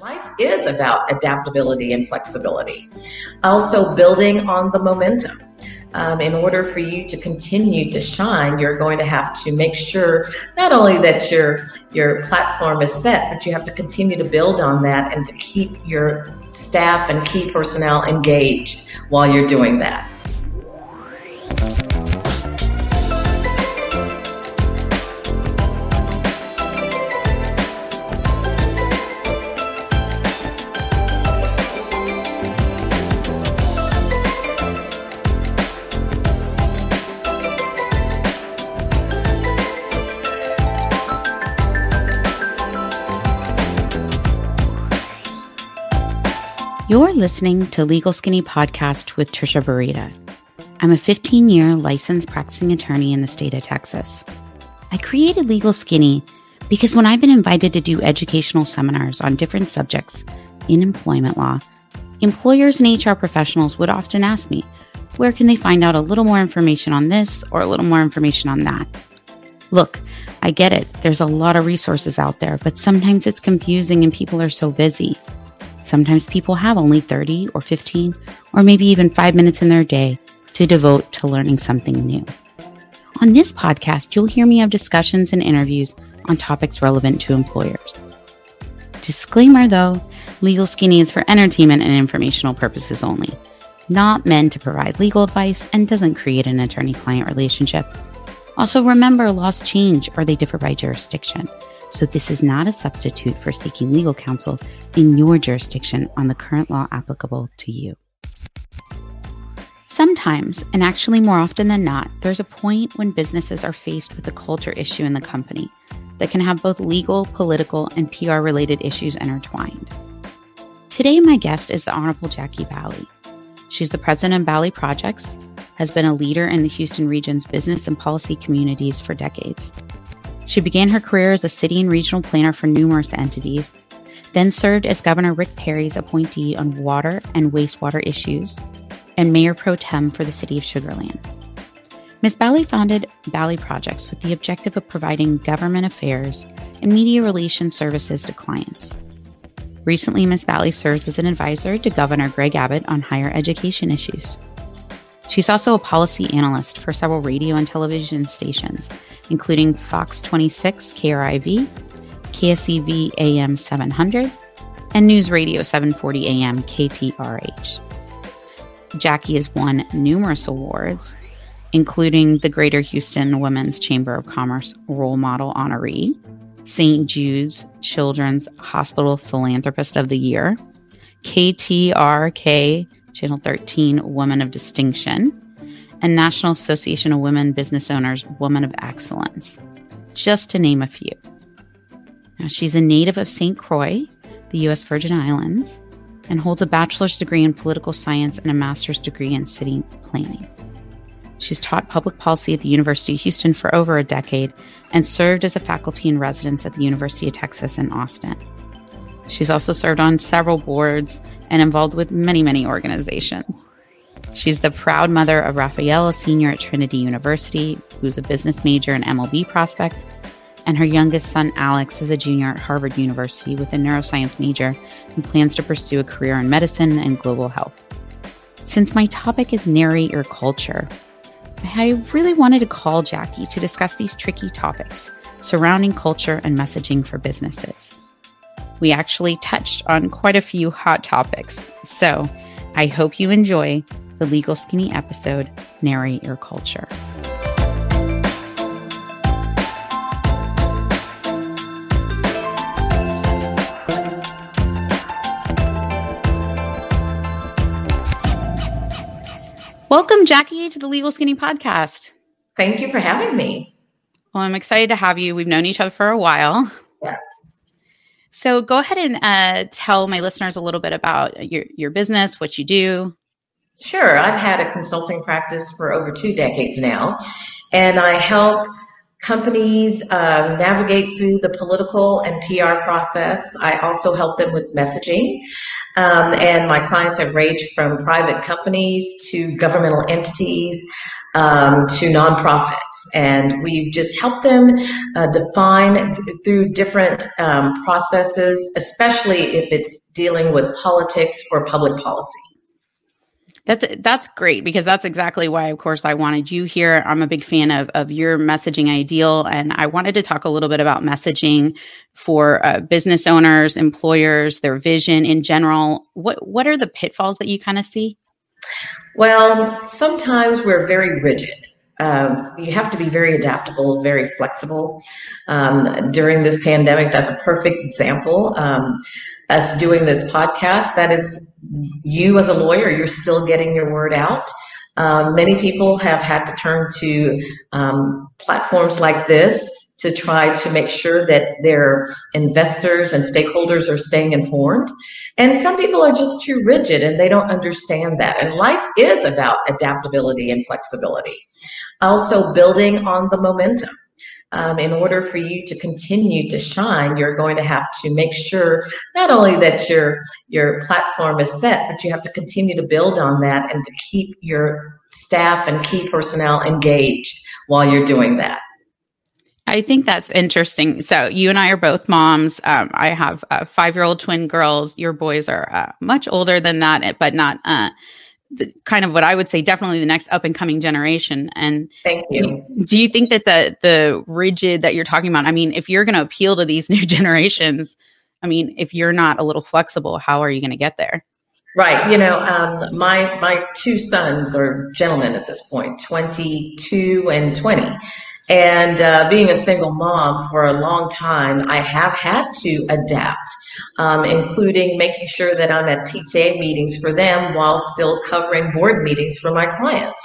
life is about adaptability and flexibility. Also, building on the momentum. Um, in order for you to continue to shine, you're going to have to make sure not only that your your platform is set, but you have to continue to build on that and to keep your staff and key personnel engaged while you're doing that. Listening to Legal Skinny Podcast with Trisha Burita. I'm a 15 year licensed practicing attorney in the state of Texas. I created Legal Skinny because when I've been invited to do educational seminars on different subjects in employment law, employers and HR professionals would often ask me, where can they find out a little more information on this or a little more information on that? Look, I get it. There's a lot of resources out there, but sometimes it's confusing and people are so busy. Sometimes people have only 30 or 15 or maybe even five minutes in their day to devote to learning something new. On this podcast, you'll hear me have discussions and interviews on topics relevant to employers. Disclaimer though, Legal Skinny is for entertainment and informational purposes only, not meant to provide legal advice and doesn't create an attorney client relationship. Also, remember laws change or they differ by jurisdiction. So, this is not a substitute for seeking legal counsel in your jurisdiction on the current law applicable to you. Sometimes, and actually more often than not, there's a point when businesses are faced with a culture issue in the company that can have both legal, political, and PR related issues intertwined. Today, my guest is the Honorable Jackie Baly. She's the president of Baly Projects, has been a leader in the Houston region's business and policy communities for decades, she began her career as a city and regional planner for numerous entities, then served as Governor Rick Perry's appointee on water and wastewater issues, and Mayor Pro Tem for the city of Sugar Land. Ms. Baly founded Baly Projects with the objective of providing government affairs and media relations services to clients. Recently, Ms. Baly serves as an advisor to Governor Greg Abbott on higher education issues. She's also a policy analyst for several radio and television stations, including Fox 26 KRIV, KSEV AM 700, and News Radio 740 AM KTRH. Jackie has won numerous awards, including the Greater Houston Women's Chamber of Commerce Role Model Honoree, St. Jude's Children's Hospital Philanthropist of the Year, KTRK Channel 13 Woman of Distinction, and National Association of Women Business Owners Woman of Excellence, just to name a few. Now, she's a native of St. Croix, the U.S. Virgin Islands, and holds a bachelor's degree in political science and a master's degree in city planning. She's taught public policy at the University of Houston for over a decade and served as a faculty in residence at the University of Texas in Austin. She's also served on several boards and involved with many, many organizations. She's the proud mother of Raphael, a senior at Trinity University, who's a business major and MLB prospect. And her youngest son, Alex, is a junior at Harvard University with a neuroscience major and plans to pursue a career in medicine and global health. Since my topic is narrate your culture, I really wanted to call Jackie to discuss these tricky topics surrounding culture and messaging for businesses we actually touched on quite a few hot topics. So I hope you enjoy the Legal Skinny episode, Narrate Your Culture. Welcome, Jackie, to the Legal Skinny podcast. Thank you for having me. Well, I'm excited to have you. We've known each other for a while. Yes. So go ahead and uh, tell my listeners a little bit about your, your business, what you do. Sure. I've had a consulting practice for over two decades now, and I help companies um, navigate through the political and PR process. I also help them with messaging. Um, and my clients have ranged from private companies to governmental entities, um, to nonprofits. And we've just helped them uh, define th- through different um, processes, especially if it's dealing with politics or public policy. That's that's great because that's exactly why, of course, I wanted you here. I'm a big fan of of your messaging ideal, and I wanted to talk a little bit about messaging for uh, business owners, employers, their vision in general. What what are the pitfalls that you kind of see? Well, sometimes we're very rigid. Um, you have to be very adaptable, very flexible. Um, during this pandemic, that's a perfect example. Um, us doing this podcast, that is you as a lawyer, you're still getting your word out. Um, many people have had to turn to um, platforms like this to try to make sure that their investors and stakeholders are staying informed. And some people are just too rigid and they don't understand that. And life is about adaptability and flexibility. Also, building on the momentum. Um, in order for you to continue to shine, you're going to have to make sure not only that your your platform is set, but you have to continue to build on that and to keep your staff and key personnel engaged while you're doing that. I think that's interesting. So you and I are both moms. Um, I have uh, five-year-old twin girls. Your boys are uh, much older than that, but not uh, the, kind of what I would say definitely the next up and coming generation. And thank you. Do you think that the the rigid that you're talking about? I mean, if you're going to appeal to these new generations, I mean, if you're not a little flexible, how are you going to get there? Right. You know, um, my my two sons are gentlemen at this point, 22 and 20. And uh, being a single mom for a long time, I have had to adapt, um, including making sure that I'm at PTA meetings for them while still covering board meetings for my clients.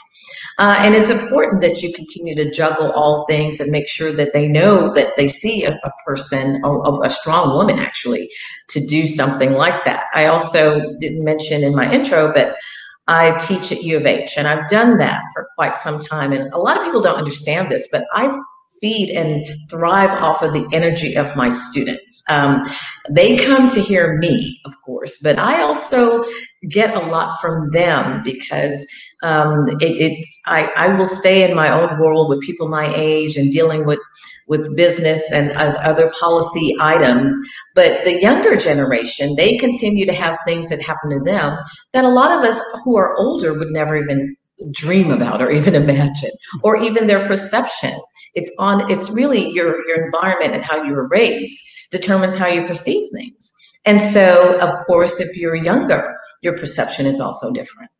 Uh, and it's important that you continue to juggle all things and make sure that they know that they see a, a person, a, a, strong woman actually, to do something like that. I also didn't mention in my intro, but I teach at U of H, and I've done that for quite some time. And a lot of people don't understand this, but I feed and thrive off of the energy of my students. Um, they come to hear me, of course, but I also get a lot from them because um, it, it's I, I will stay in my own world with people my age and dealing with with business and other policy items. But the younger generation, they continue to have things that happen to them that a lot of us who are older would never even dream about or even imagine, or even their perception. It's on, it's really your, your environment and how you were raised determines how you perceive things. And so, of course, if you're younger, your perception is also different.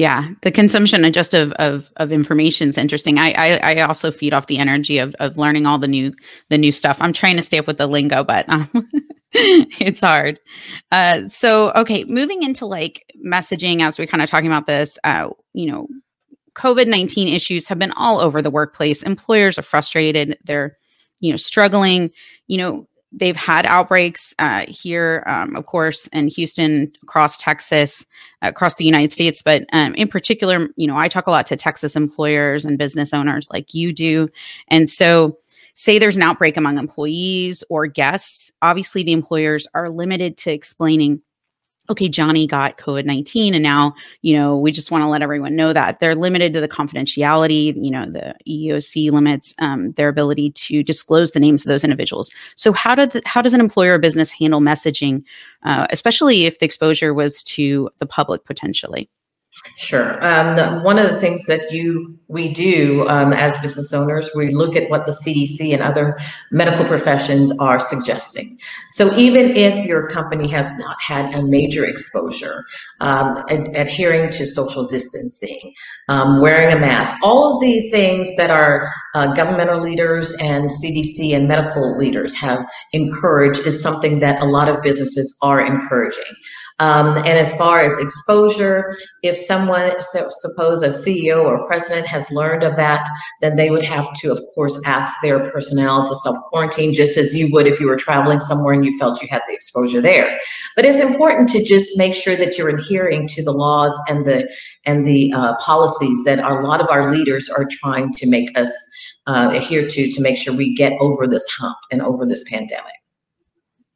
Yeah, the consumption just of of, of information is interesting. I, I, I also feed off the energy of of learning all the new the new stuff. I'm trying to stay up with the lingo, but um, it's hard. Uh, so okay, moving into like messaging as we're kind of talking about this. Uh, you know, COVID nineteen issues have been all over the workplace. Employers are frustrated. They're you know struggling. You know, they've had outbreaks uh, here, um, of course, in Houston, across Texas, across the United States. But um, in particular, you know, I talk a lot to Texas employers and business owners like you do. And so, say there's an outbreak among employees or guests, obviously the employers are limited to explaining okay, Johnny got COVID 19. And now, you know, we just want to let everyone know that they're limited to the confidentiality, you know, the EEOC limits um, their ability to disclose the names of those individuals. So, how, did the, how does an employer or business handle messaging, uh, especially if the exposure was to the public potentially? Sure. Um, one of the things that you we do um, as business owners, we look at what the CDC and other medical professions are suggesting. So even if your company has not had a major exposure, um, ad- adhering to social distancing, um, wearing a mask, all of the things that our uh, governmental leaders and CDC and medical leaders have encouraged is something that a lot of businesses are encouraging. Um, and as far as exposure, if someone, so suppose a CEO or president has learned of that, then they would have to, of course, ask their personnel to self quarantine, just as you would if you were traveling somewhere and you felt you had the exposure there. But it's important to just make sure that you're adhering to the laws and the and the uh, policies that a lot of our leaders are trying to make us uh, adhere to to make sure we get over this hump and over this pandemic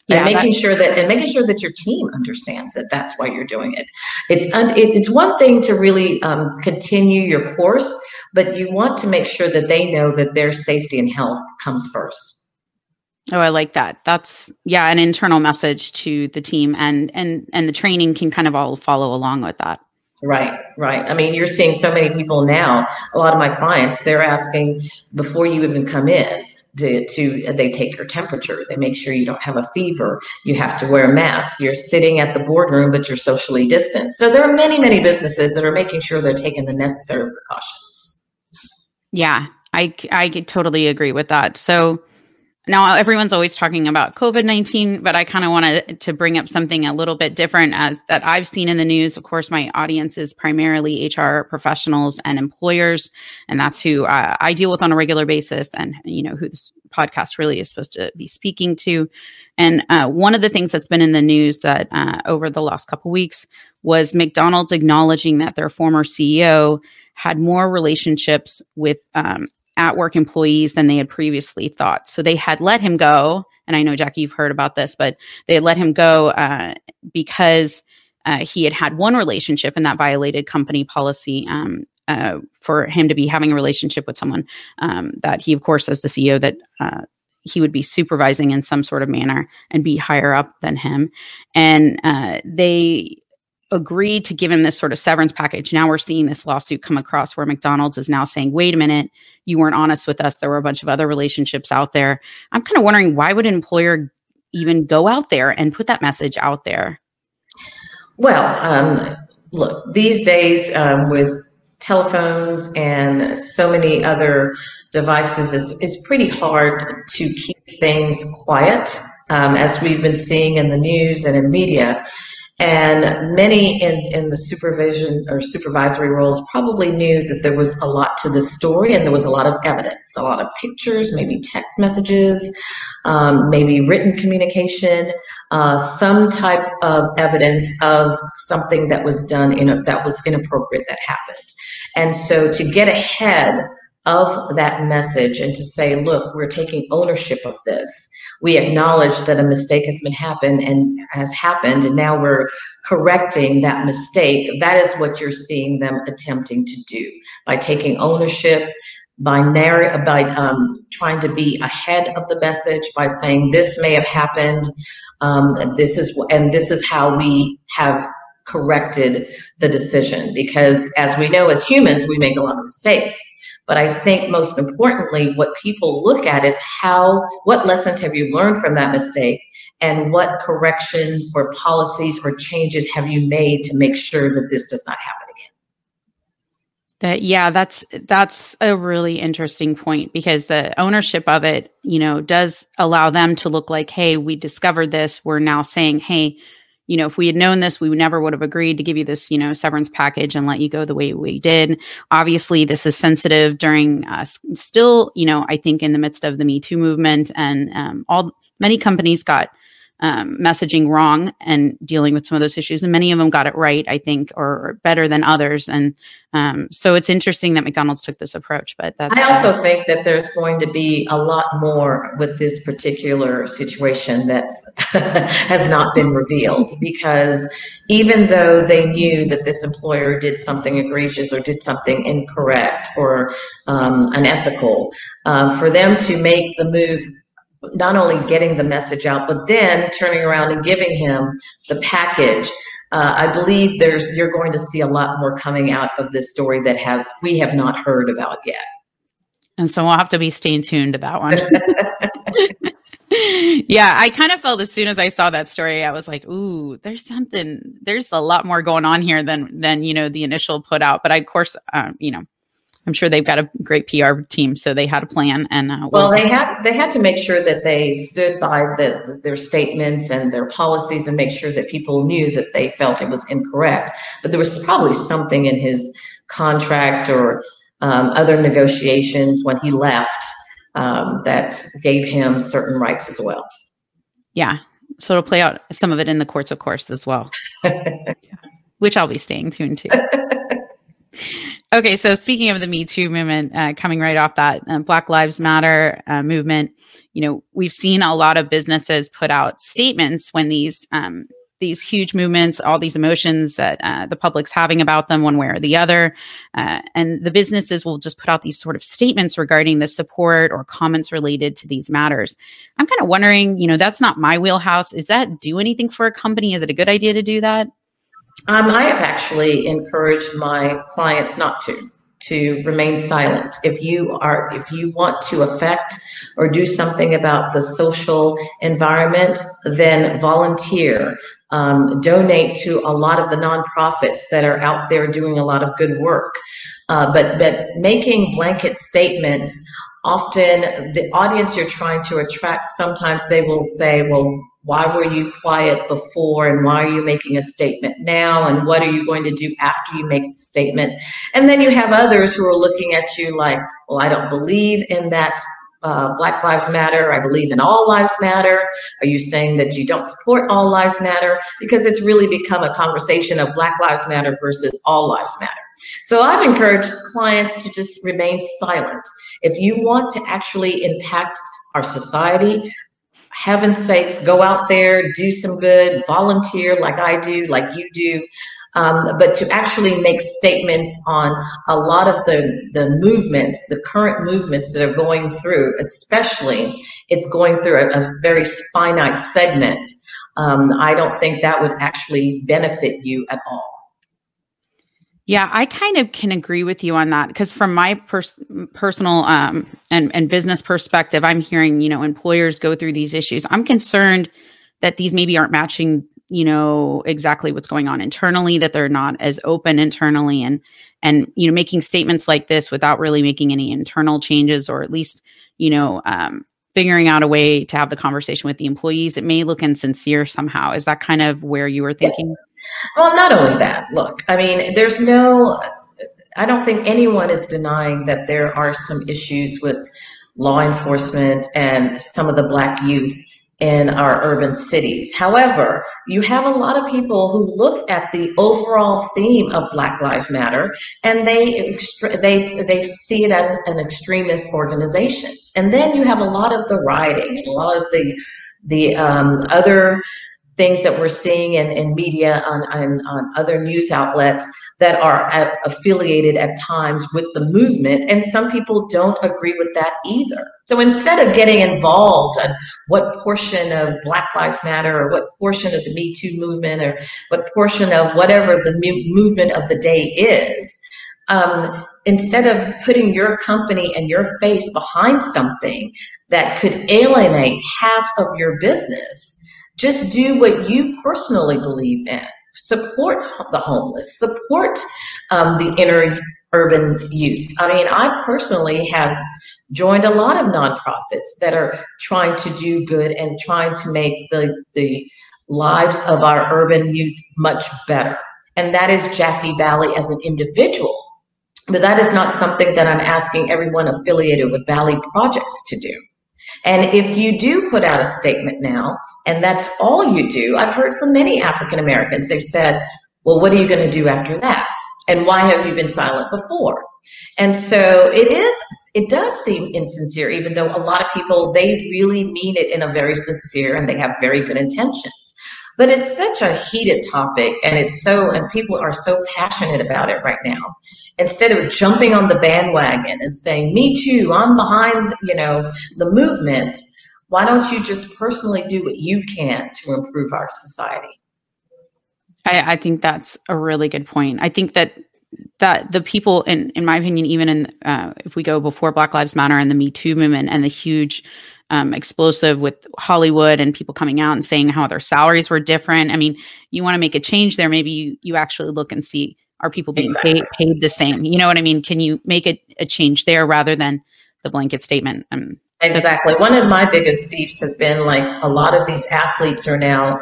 yeah, and making sure that and making sure that your team understands that that's why you're doing it it's un, it, it's one thing to really um, continue your course but you want to make sure that they know that their safety and health comes first. Oh, I like that. That's yeah, an internal message to the team and and and the training can kind of all follow along with that. Right, right. I mean, you're seeing so many people now. A lot of my clients, they're asking before you even come in, to, to they take your temperature. They make sure you don't have a fever. You have to wear a mask. You're sitting at the boardroom but you're socially distanced so there are many many businesses that are making sure they're taking the necessary precautions. Yeah i i totally agree with that. So now everyone's always talking about covid-19 but i kind of wanted to bring up something a little bit different as that i've seen in the news. Of course my audience is primarily hr professionals and employers and that's who uh, i deal with on a regular basis and you know who this podcast really is supposed to be speaking to. And uh, one of the things that's been in the news that uh, over the last couple weeks was mcdonald's acknowledging that their former ceo had more relationships with um, at work employees than they had previously thought. So they had let him go. And I know, Jackie, you've heard about this, but they had let him go uh, because uh, he had had one relationship and that violated company policy um, uh, for him to be having a relationship with someone um, that he, of course, as the CEO, that uh, he would be supervising in some sort of manner and be higher up than him. And uh, they agreed to give him this sort of severance package. Now we're seeing this lawsuit come across where McDonald's is now saying, wait a minute, you weren't honest with us. There were a bunch of other relationships out there. I'm kind of wondering why would an employer even go out there and put that message out there? Well, um, look, these days um, with telephones and so many other devices, it's, it's pretty hard to keep things quiet, um, as we've been seeing in the news and in media. And many in, in the supervision or supervisory roles probably knew that there was a lot to this story and there was a lot of evidence, a lot of pictures, maybe text messages, um, maybe written communication, uh, some type of evidence of something that was done in a, that was inappropriate that happened. And so to get ahead of that message and to say, look, we're taking ownership of this we acknowledge that a mistake has been happened and has happened, and now we're correcting that mistake. That is what you're seeing them attempting to do by taking ownership, by narr- by um, trying to be ahead of the message, by saying this may have happened, um, this is and this is how we have corrected the decision. Because as we know, as humans, we make a lot of mistakes. But I think most importantly, what people look at is how, what lessons have you learned from that mistake? And what corrections or policies or changes have you made to make sure that this does not happen again? That yeah, that's that's a really interesting point because the ownership of it, you know, does allow them to look like, hey, we discovered this. We're now saying, hey, you know, if we had known this, we never would have agreed to give you this, you know, severance package and let you go the way we did. Obviously, this is sensitive during uh, still, you know, I think in the midst of the Me Too movement and um, all many companies got um, messaging wrong and dealing with some of those issues. And many of them got it right, I think, or, better than others. And um, so it's interesting that McDonald's took this approach. But I also uh, think that there's going to be a lot more with this particular situation that has not been revealed because even though they knew that this employer did something egregious or did something incorrect or um, unethical, uh, for them to make the move not only getting the message out, but then turning around and giving him the package. Uh, I believe there's you're going to see a lot more coming out of this story that has we have not heard about yet. And so we'll have to be staying tuned to that one. yeah, I kind of felt as soon as I saw that story, I was like, "Ooh, there's something. There's a lot more going on here than than you know the initial put out." But I, of course, um, you know, I'm sure they've got a great PR team, so they had a plan. And uh, well, they had they had to make sure that they stood by the, their statements and their policies, and make sure that people knew that they felt it was incorrect. But there was probably something in his contract or um, other negotiations when he left um, that gave him certain rights as well. Yeah, so it'll play out some of it in the courts, of course, as well, which I'll be staying tuned to. Okay, so speaking of the Me Too movement, uh, coming right off that uh, Black Lives Matter uh, movement, you know, we've seen a lot of businesses put out statements when these um, these huge movements, all these emotions that uh, the public's having about them one way or the other. Uh, and the businesses will just put out these sort of statements regarding the support or comments related to these matters. I'm kind of wondering, you know, that's not my wheelhouse. Is that do anything for a company? Is it a good idea to do that? Um, I have actually encouraged my clients not to to remain silent. If you are, if you want to affect or do something about the social environment, then volunteer. Um, donate to a lot of the nonprofits that are out there doing a lot of good work. Uh, but but making blanket statements often the audience you're trying to attract sometimes they will say well why were you quiet before and why are you making a statement now and what are you going to do after you make the statement? And then you have others who are looking at you like well i don't believe in that uh, black lives matter. I believe in all lives matter. Are you saying that you don't support all lives matter? Because it's really become a conversation of black lives matter versus all lives matter. So i've encouraged clients to just remain silent. If you want to actually impact our society heaven's sakes, go out there, do some good, volunteer like I do, like you do. Um, but to actually make statements on a lot of the, the movements, the current movements that are going through, especially it's going through a, a very finite segment. Um, I don't think that would actually benefit you at all. Yeah, I kind of can agree with you on that because from my pers- personal um, and and business perspective, I'm hearing you know employers go through these issues. I'm concerned that these maybe aren't matching you know exactly what's going on internally, that they're not as open internally, and and you know making statements like this without really making any internal changes or at least you know um, figuring out a way to have the conversation with the employees. It may look insincere somehow. Is that kind of where you were thinking? Yes. Well, not only that, look, I mean, there's no, I don't think anyone is denying that there are some issues with law enforcement and some of the Black youth in our urban cities. However, you have a lot of people who look at the overall theme of Black Lives Matter and they they they see it as an extremist organizations. And then you have a lot of the rioting and a lot of the the um, other things that we're seeing in, in media on, on, on other news outlets that are affiliated at times with the movement. And some people don't agree with that either. So instead of getting involved on what portion of Black Lives Matter or what portion of the Me Too movement or what portion of whatever the movement of the day is, um, instead of putting your company and your face behind something that could alienate half of your business, just do what you personally believe in. Support the homeless, support um, the inner urban youth. I mean, I personally have joined a lot of nonprofits that are trying to do good and trying to make the, the lives of our urban youth much better. And that is Jackie Baly as an individual. But that is not something that I'm asking everyone affiliated with Baly Projects to do. And if you do put out a statement now, and that's all you do, I've heard from many African Americans, they've said, well, what are you going to do after that? And why have you been silent before? And so it is, it does seem insincere, even though a lot of people, they really mean it in a very sincere and they have very good intentions. But it's such a heated topic and it's so, and people are so passionate about it right now. Instead of jumping on the bandwagon and saying, me too, I'm behind, you know, the movement, why don't you just personally do what you can to improve our society? I, I think that's a really good point. I think that that the people in in my opinion even in uh, if we go before black lives matter and the me too movement and the huge um, explosive with hollywood and people coming out and saying how their salaries were different. I mean you want to make a change there maybe you, you actually look and see are people being exactly. paid, paid the same? You know what i mean? Can you make a, a change there rather than the blanket statement? Um, exactly. One of my biggest beefs has been like a lot of these athletes are now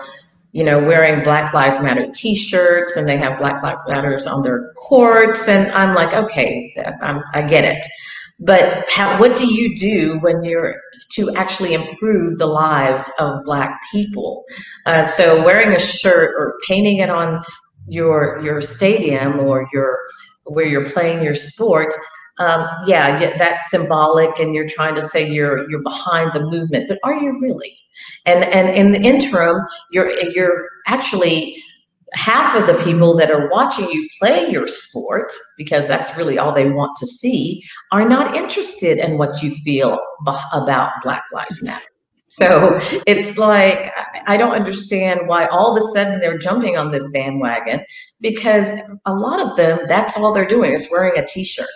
you know, wearing Black Lives Matter T-shirts, and they have Black Lives Matters on their courts, and I'm like, okay, I'm, i get it. But how, what do you do when you're to actually improve the lives of Black people? Uh, so wearing a shirt or painting it on your your stadium or your where you're playing your sport, um, yeah, yeah, that's symbolic, and you're trying to say you're you're behind the movement, but are you really? And and in the interim, you're you're actually half of the people that are watching you play your sport because that's really all they want to see are not interested in what you feel about black lives matter. So it's like i don't understand why all of a sudden they're jumping on this bandwagon because a lot of them that's all they're doing is wearing a t-shirt.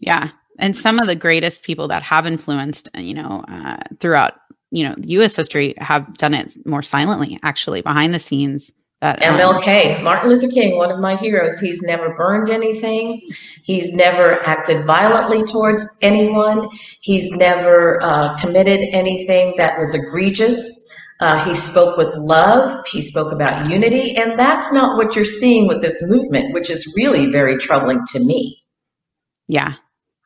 Yeah and some of the greatest people that have influenced you know uh, throughout you know us history have done it more silently actually behind the scenes that, MLK, um, Martin Luther King, one of my heroes, he's never burned anything. He's never acted violently towards anyone. He's never uh, committed anything that was egregious. Uh, he spoke with love. He spoke about unity. And that's not what you're seeing with this movement, which is really very troubling to me. Yeah.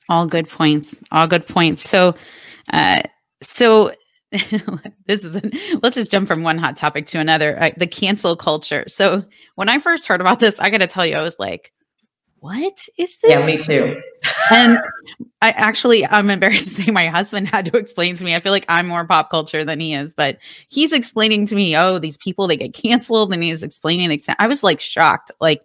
All good points. All good points. So, uh, so this is let's just jump from one hot topic to another. Uh, the cancel culture. So when i first heard about this i gotta tell you i was like what is this yeah me too. And i actually i'm embarrassed to say my husband had to explain to me. I feel like i'm more pop culture than he is but he's explaining to me oh these people they get canceled and he's explaining the extent i was like shocked. Like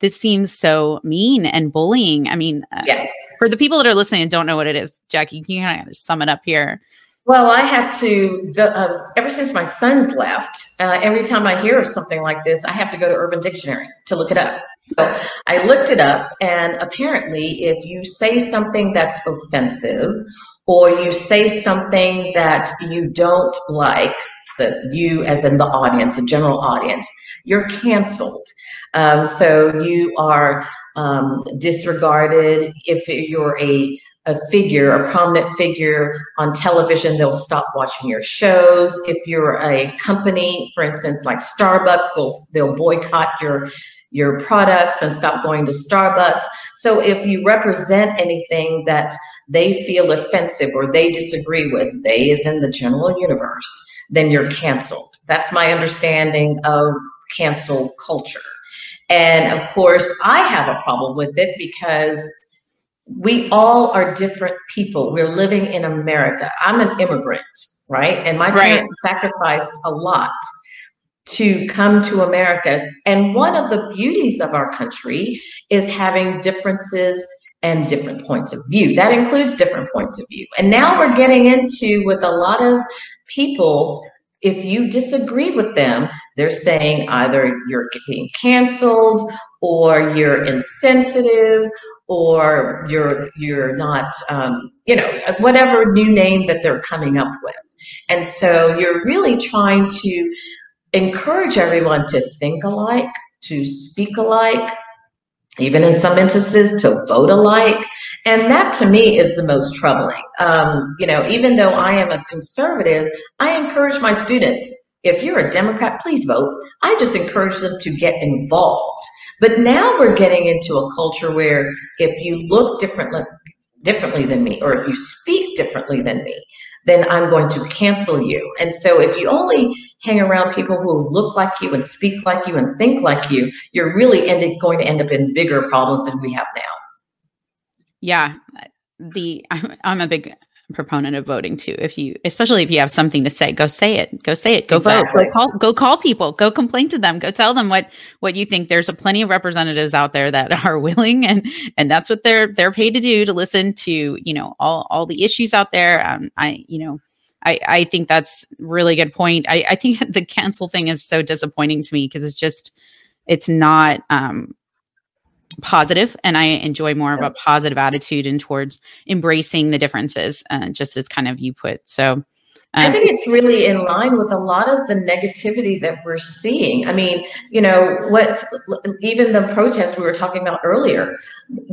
this seems so mean and bullying. I mean uh, yes. uh, for the people that are listening and don't know what it is jackie can you kind of sum it up here well, I had to uh, ever since my sons left, uh, every time I hear of something like this, I have to go to Urban Dictionary to look it up. So I looked it up, and apparently, if you say something that's offensive or you say something that you don't like, that you, as in the audience, the general audience, you're canceled. Um, so you are um, disregarded if you're a a figure, a prominent figure on television, they'll stop watching your shows. If you're a company, for instance, like Starbucks, they'll they'll boycott your your products and stop going to Starbucks. So if you represent anything that they feel offensive or they disagree with, they is in the general universe, then you're canceled. That's my understanding of cancel culture. And of course, I have a problem with it because we all are different people. We're living in America. I'm an immigrant, right? And my parents sacrificed a lot to come to America. And one of the beauties of our country is having differences and different points of view. That includes different points of view. And now we're getting into with a lot of people if you disagree with them, they're saying either you're being canceled or you're insensitive or you're you're not um, you know whatever new name that they're coming up with. And so you're really trying to encourage everyone to think alike to speak alike even in some instances to vote alike. And that to me is the most troubling. Um, you know even though i am a conservative i encourage my students if you're a democrat please vote. I just encourage them to get involved but now we're getting into a culture where if you look differently, differently than me, or if you speak differently than me, then I'm going to cancel you. And so if you only hang around people who look like you and speak like you and think like you, you're really ended, going to end up in bigger problems than we have now. Yeah. The I'm, I'm a big proponent of voting too. If you, especially if you have something to say, go say it. Go say it. Go exactly. vote. Go call, go call people. Go complain to them. Go tell them what what you think. There's a plenty of representatives out there that are willing, and and that's what they're they're paid to do to listen to you know all all the issues out there. Um, I you know. I, I think that's really good point. I, I think the cancel thing is so disappointing to me because it's just it's not um positive and i enjoy more of a positive attitude and towards embracing the differences uh, just as kind of you put so I think it's really in line with a lot of the negativity that we're seeing. I mean, you know, what even the protests we were talking about earlier,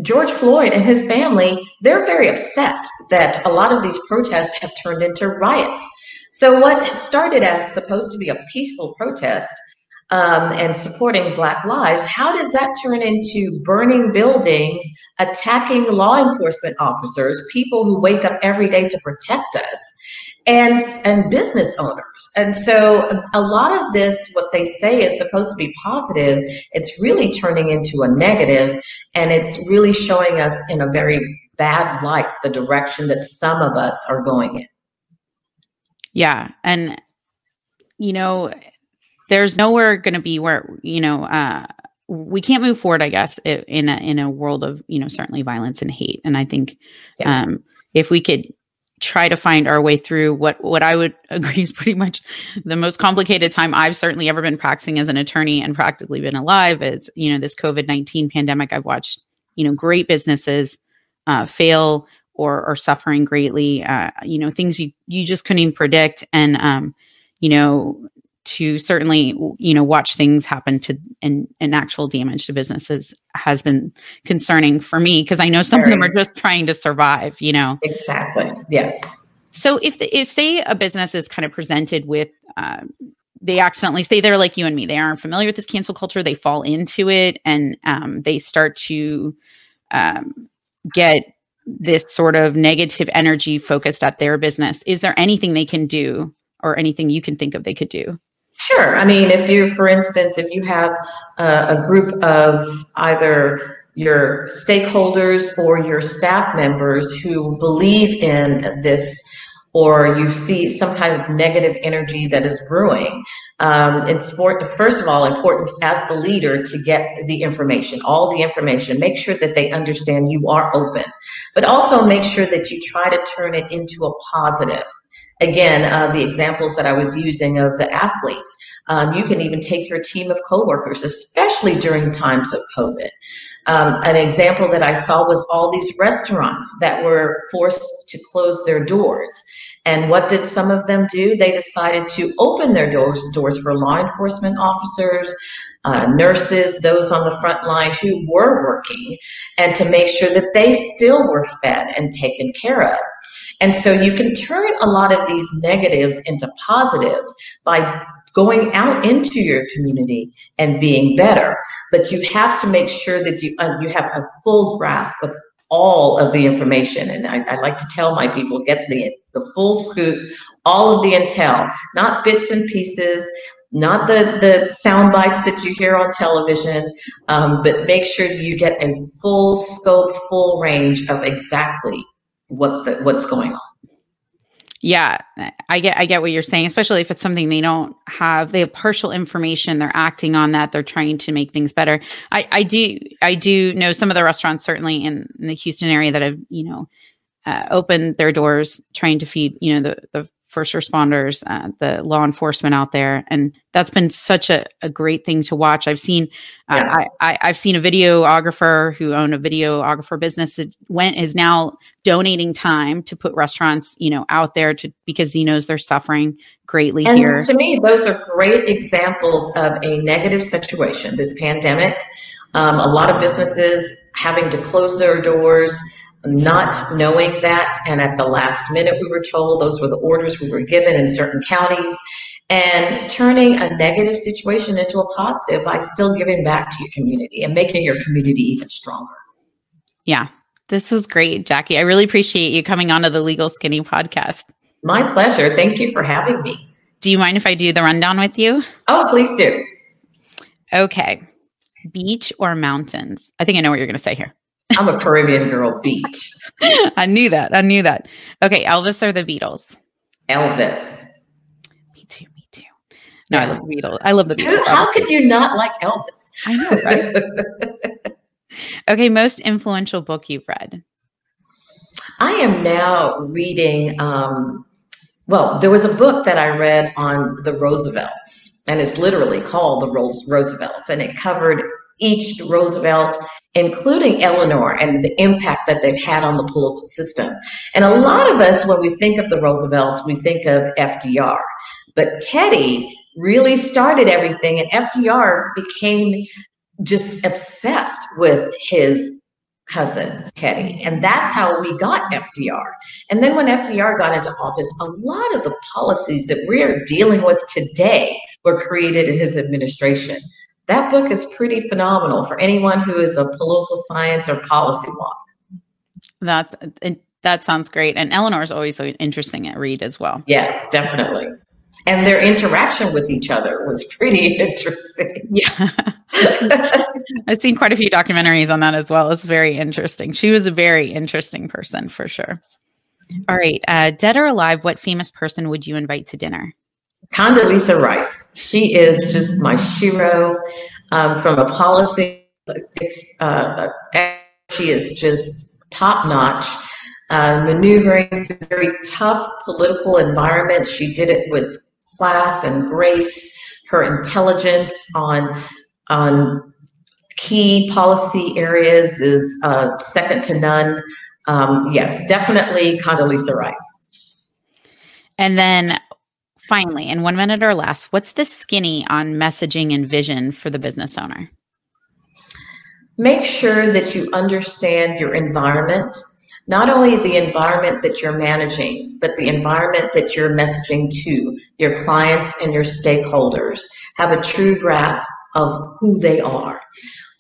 George Floyd and his family, they're very upset that a lot of these protests have turned into riots. So, what started as supposed to be a peaceful protest um, and supporting Black lives, how does that turn into burning buildings, attacking law enforcement officers, people who wake up every day to protect us? and and business owners and so a lot of this what they say is supposed to be positive it's really turning into a negative and it's really showing us in a very bad light the direction that some of us are going in Yeah. And, you know, there's nowhere going to be where, you know, uh, we can't move forward, I guess, in a, in a world of, you know, certainly violence and hate. And I think yes. um, if we could try to find our way through what what I would agree is pretty much the most complicated time I've certainly ever been practicing as an attorney and practically been alive. It's you know this COVID nineteen pandemic. I've watched you know great businesses uh, fail or or suffering greatly. Uh, you know things you you just couldn't even predict, and um, you know to certainly you know watch things happen to and and actual damage to businesses has been concerning for me because I know some Very. of them are just trying to survive. You know exactly yes. So if the, if say a business is kind of presented with um, they accidentally say they're like you and me they aren't familiar with this cancel culture they fall into it and um, they start to um, get this sort of negative energy focused at their business is there anything they can do or anything you can think of they could do Sure. I mean, if you, for instance, if you have uh, a group of either your stakeholders or your staff members who believe in this or you see some kind of negative energy that is brewing. Um, it's for, first of all important as the leader to get the information, all the information. Make sure that they understand you are open, but also make sure that you try to turn it into a positive again, uh, the examples that I was using of the athletes. Um, you can even take your team of coworkers, especially during times of COVID. Um, an example that I saw was all these restaurants that were forced to close their doors. And what did some of them do? They decided to open their doors, doors for law enforcement officers, uh, nurses, those on the front line who were working, and to make sure that they still were fed and taken care of. And so you can turn a lot of these negatives into positives by going out into your community and being better. But you have to make sure that you uh, you have a full grasp of all of the information. And I, I, like to tell my people, get the the full scoop, all of the intel, not bits and pieces, not the the sound bites that you hear on television, um, but make sure you get a full scope, full range of exactly what the, what's going on. Yeah, I get I get what you're saying, especially if it's something they don't have. They have partial information. They're acting on that. They're trying to make things better. I, I do I do know some of the restaurants certainly in, in the Houston area that have you know uh, opened their doors, trying to feed you know the the first responders, uh, the law enforcement out there, and that's been such a, a great thing to watch. I've seen, uh, yeah. I, I, have seen a videographer who owned a videographer business that went is now donating time to put restaurants, you know, out there to because he knows they're suffering greatly and here. To me, those are great examples of a negative situation. This pandemic, um, a lot of businesses having to close their doors not knowing that. And at the last minute, we were told those were the orders we were given in certain counties and turning a negative situation into a positive by still giving back to your community and making your community even stronger. Yeah, this was great, Jackie. I really appreciate you coming onto the Legal Skinny podcast. My pleasure. Thank you for having me. Do you mind if I do the rundown with you? Oh, please do. Okay. Beach or mountains? I think I know what you're going to say here. I'm a Caribbean girl, beach. I knew that. I knew that. Okay, Elvis or the Beatles? Elvis. Me too. Me too. No. I love the Beatles. I love the Beatles. How could you not like Elvis? I know, right? okay, most influential book you've read? I am now reading. Um, well, there was a book that I read on the Roosevelts, and it's literally called the Roosevelts, and it covered each Roosevelt, including Eleanor, and the impact that they've had on the political system. And a lot of us, when we think of the Roosevelts, we think of FDR. But Teddy really started everything, and FDR became just obsessed with his cousin Teddy. And that's how we got FDR. And then when FDR got into office, a lot of the policies that we're dealing with today were created in his administration that book is pretty phenomenal for anyone who is a political science or policy wonk. That's that sounds great. And Eleanor is always so interesting at read as well. Yes, definitely. And their interaction with each other was pretty interesting. Yeah. I've seen quite a few documentaries on that as well. It's very interesting. She was a very interesting person for sure. All right. Uh, dead or alive, what famous person would you invite to dinner? Condoleezza Rice. She is just my shero um, from a policy. Uh, she is just top notch, uh, maneuvering through very tough political environments. She did it with class and grace. Her intelligence on on key policy areas is uh, second to none. Um, yes, definitely Condoleezza Rice. And then finally, in one minute or less, what's the skinny on messaging and vision for the business owner? Make sure that you understand your environment, not only the environment that you're managing, but the environment that you're messaging to your clients and your stakeholders. Have a true grasp of who they are.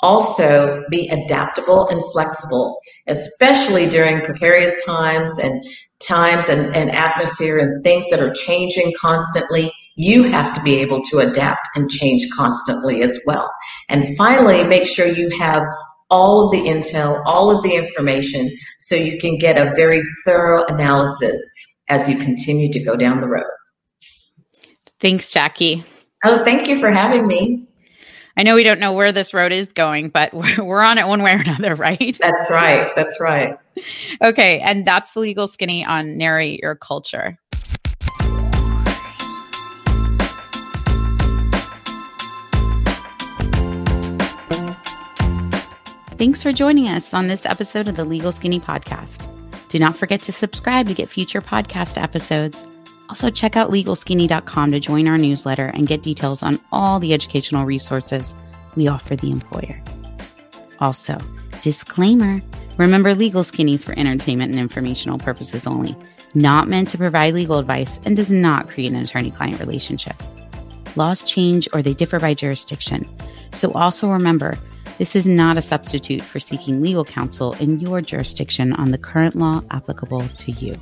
Also, be adaptable and flexible, especially during precarious times and times and, and atmosphere and things that are changing constantly. You have to be able to adapt and change constantly as well. And finally, make sure you have all of the intel, all of the information, so you can get a very thorough analysis as you continue to go down the road. Thanks, Jackie. Oh, thank you for having me. I know we don't know where this road is going, but we're, we're on it one way or another, right? That's right. That's right. Okay. And that's the legal skinny on narrate your culture. Thanks for joining us on this episode of the Legal Skinny Podcast. Do not forget to subscribe to get future podcast episodes also, check out legalskinny.com to join our newsletter and get details on all the educational resources we offer the employer. Also, disclaimer remember, Legal Skinnies for entertainment and informational purposes only, not meant to provide legal advice, and does not create an attorney client relationship. Laws change or they differ by jurisdiction. So, also remember, this is not a substitute for seeking legal counsel in your jurisdiction on the current law applicable to you.